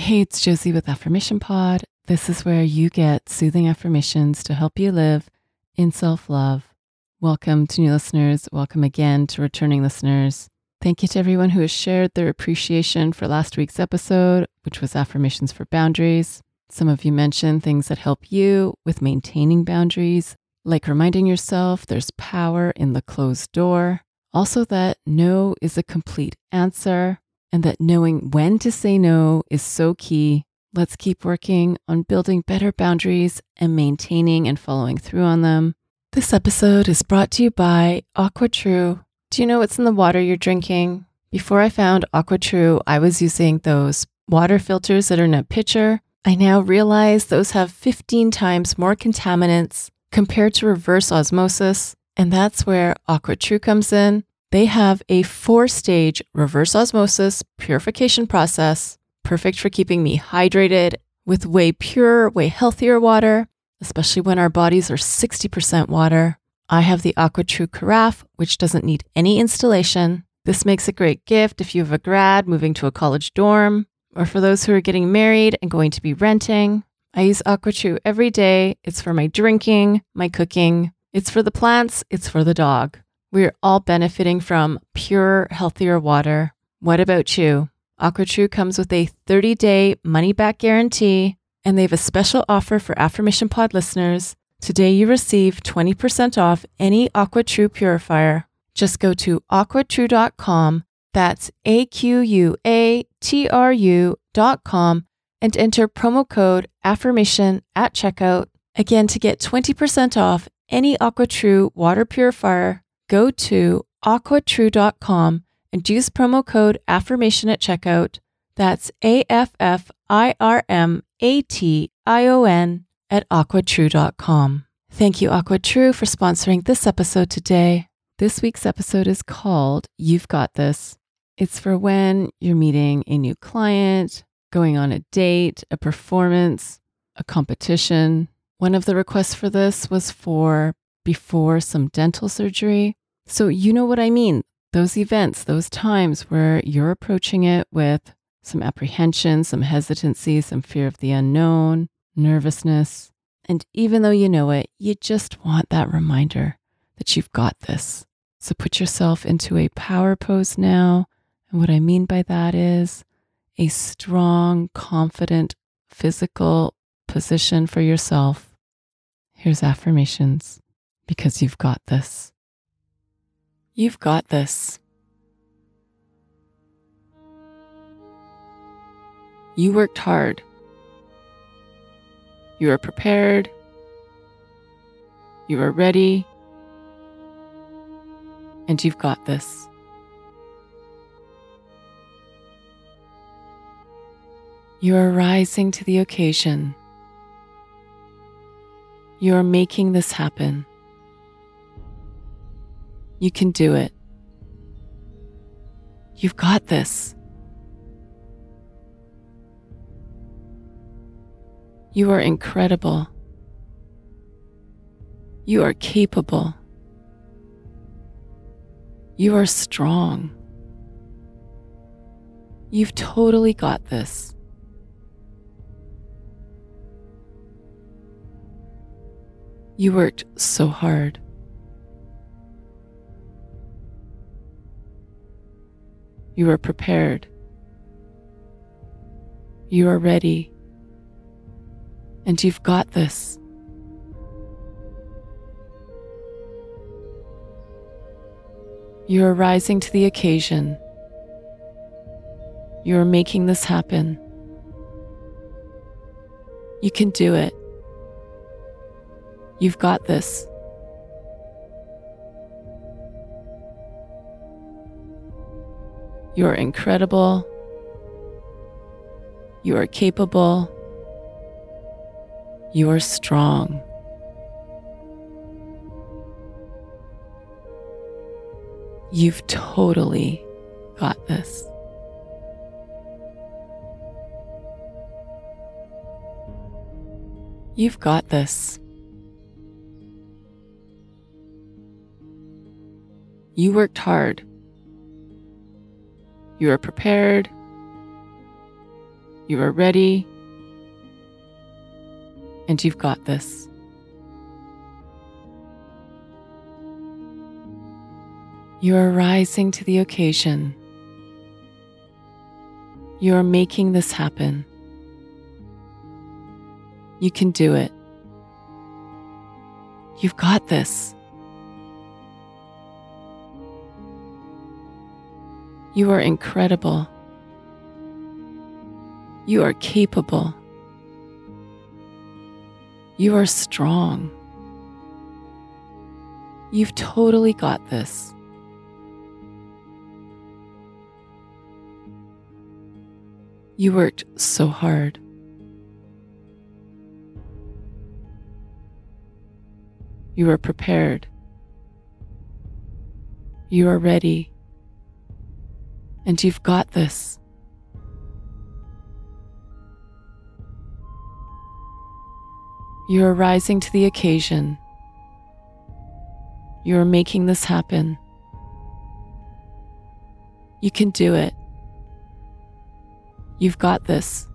Hey, it's Josie with Affirmation Pod. This is where you get soothing affirmations to help you live in self love. Welcome to new listeners. Welcome again to returning listeners. Thank you to everyone who has shared their appreciation for last week's episode, which was Affirmations for Boundaries. Some of you mentioned things that help you with maintaining boundaries, like reminding yourself there's power in the closed door. Also, that no is a complete answer and that knowing when to say no is so key. Let's keep working on building better boundaries and maintaining and following through on them. This episode is brought to you by AquaTrue. Do you know what's in the water you're drinking? Before I found AquaTrue, I was using those water filters that are in a pitcher. I now realize those have 15 times more contaminants compared to reverse osmosis, and that's where AquaTrue comes in. They have a four stage reverse osmosis purification process, perfect for keeping me hydrated with way purer, way healthier water, especially when our bodies are 60% water. I have the AquaTrue Carafe, which doesn't need any installation. This makes a great gift if you have a grad moving to a college dorm, or for those who are getting married and going to be renting. I use AquaTrue every day. It's for my drinking, my cooking, it's for the plants, it's for the dog. We're all benefiting from pure, healthier water. What about you? AquaTrue comes with a 30 day money back guarantee, and they have a special offer for Affirmation Pod listeners. Today, you receive 20% off any AquaTrue purifier. Just go to aquatrue.com, that's A Q U A T R U.com, and enter promo code AFFIRMATION at checkout. Again, to get 20% off any AquaTrue water purifier, go to aquatrue.com and use promo code affirmation at checkout. That's A F F I R M A T I O N at aquatrue.com. Thank you, AquaTrue, for sponsoring this episode today. This week's episode is called You've Got This. It's for when you're meeting a new client, going on a date, a performance, a competition. One of the requests for this was for before some dental surgery. So, you know what I mean. Those events, those times where you're approaching it with some apprehension, some hesitancy, some fear of the unknown, nervousness. And even though you know it, you just want that reminder that you've got this. So put yourself into a power pose now. And what I mean by that is a strong, confident, physical position for yourself. Here's affirmations because you've got this. You've got this. You worked hard. You are prepared. You are ready. And you've got this. You are rising to the occasion. You are making this happen. You can do it. You've got this. You are incredible. You are capable. You are strong. You've totally got this. You worked so hard. You are prepared. You are ready. And you've got this. You are rising to the occasion. You are making this happen. You can do it. You've got this. You're incredible. You are capable. You are strong. You've totally got this. You've got this. You worked hard. You are prepared. You are ready. And you've got this. You are rising to the occasion. You are making this happen. You can do it. You've got this. You are incredible. You are capable. You are strong. You've totally got this. You worked so hard. You are prepared. You are ready. And you've got this. You are rising to the occasion. You are making this happen. You can do it. You've got this.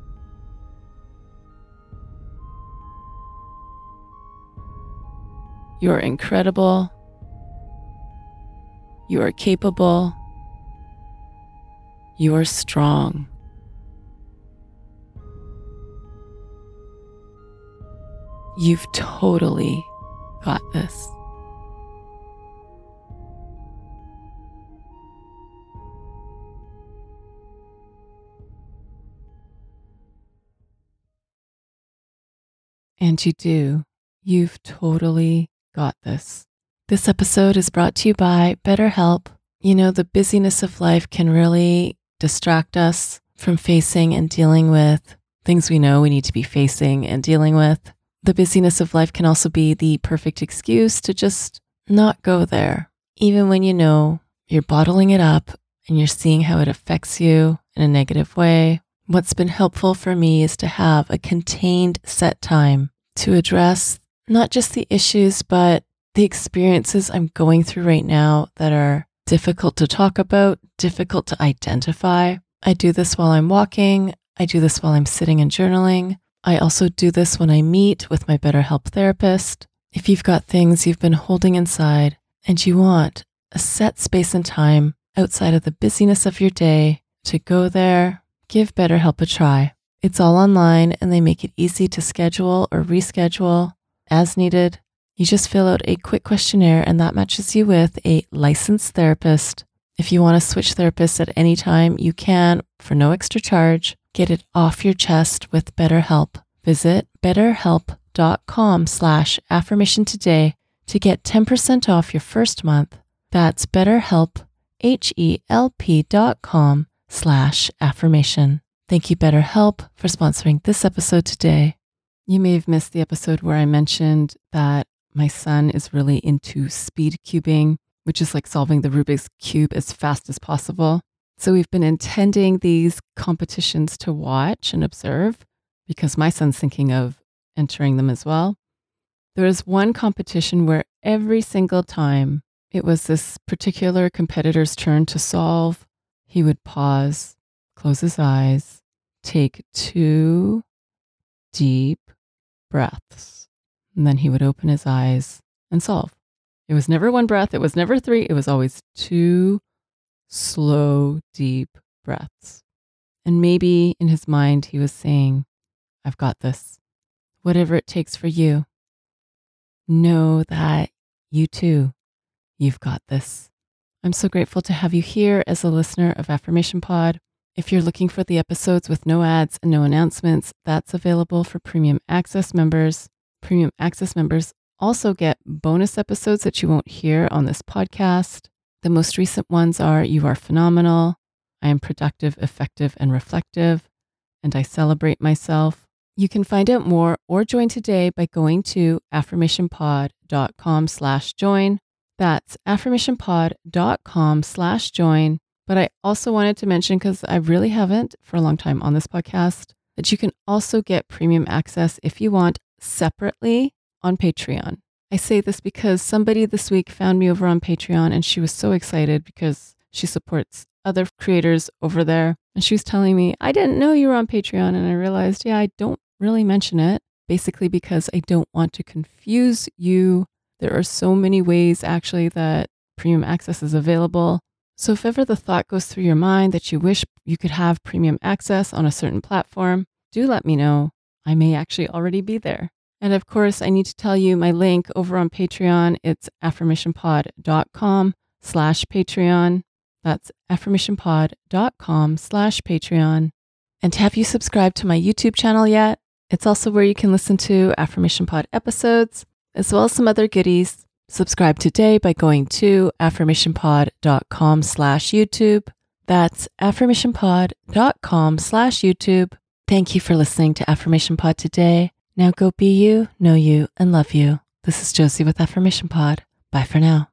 You are incredible. You are capable. You are strong. You've totally got this. And you do. You've totally got this. This episode is brought to you by BetterHelp. You know, the busyness of life can really distract us from facing and dealing with things we know we need to be facing and dealing with. The busyness of life can also be the perfect excuse to just not go there, even when you know you're bottling it up and you're seeing how it affects you in a negative way. What's been helpful for me is to have a contained set time to address not just the issues, but the experiences I'm going through right now that are difficult to talk about, difficult to identify. I do this while I'm walking. I do this while I'm sitting and journaling. I also do this when I meet with my BetterHelp therapist. If you've got things you've been holding inside and you want a set space and time outside of the busyness of your day to go there, give BetterHelp a try. It's all online and they make it easy to schedule or reschedule as needed. You just fill out a quick questionnaire and that matches you with a licensed therapist. If you want to switch therapists at any time, you can for no extra charge. Get it off your chest with BetterHelp. Visit betterhelp.com slash affirmation today to get 10% off your first month. That's betterhelp, H-E-L-P dot com slash affirmation. Thank you, BetterHelp, for sponsoring this episode today. You may have missed the episode where I mentioned that my son is really into speed cubing, which is like solving the Rubik's Cube as fast as possible. So we've been intending these competitions to watch and observe because my son's thinking of entering them as well. There was one competition where every single time it was this particular competitor's turn to solve, he would pause, close his eyes, take two deep breaths, and then he would open his eyes and solve. It was never one breath, it was never three, it was always two slow, deep breaths. And maybe in his mind, he was saying, I've got this. Whatever it takes for you. Know that you too, you've got this. I'm so grateful to have you here as a listener of Affirmation Pod. If you're looking for the episodes with no ads and no announcements, that's available for Premium Access members. Premium Access members also get bonus episodes that you won't hear on this podcast. The most recent ones are You Are Phenomenal, I Am Productive, Effective, and Reflective, and I celebrate myself. You can find out more or join today by going to affirmationpod.com slash join. That's affirmationpod.com slash join. But I also wanted to mention, because I really haven't for a long time on this podcast, that you can also get premium access if you want separately on Patreon. I say this because somebody this week found me over on Patreon and she was so excited because she supports other creators over there. And she was telling me, I didn't know you were on Patreon. And I realized, yeah, I don't really mention it basically because I don't want to confuse you. There are so many ways actually that premium access is available. So if ever the thought goes through your mind that you wish you could have premium access on a certain platform, do let me know. I may actually already be there. And of course, I need to tell you my link over on Patreon. It's affirmationpod.com slash Patreon. That's affirmationpod.com slash Patreon. And have you subscribed to my YouTube channel yet? It's also where you can listen to Affirmation Pod episodes, as well as some other goodies. Subscribe today by going to affirmationpod.com slash YouTube. That's affirmationpod.com slash YouTube. Thank you for listening to Affirmation Pod today. Now go be you, know you, and love you. This is Josie with Affirmation Pod. Bye for now.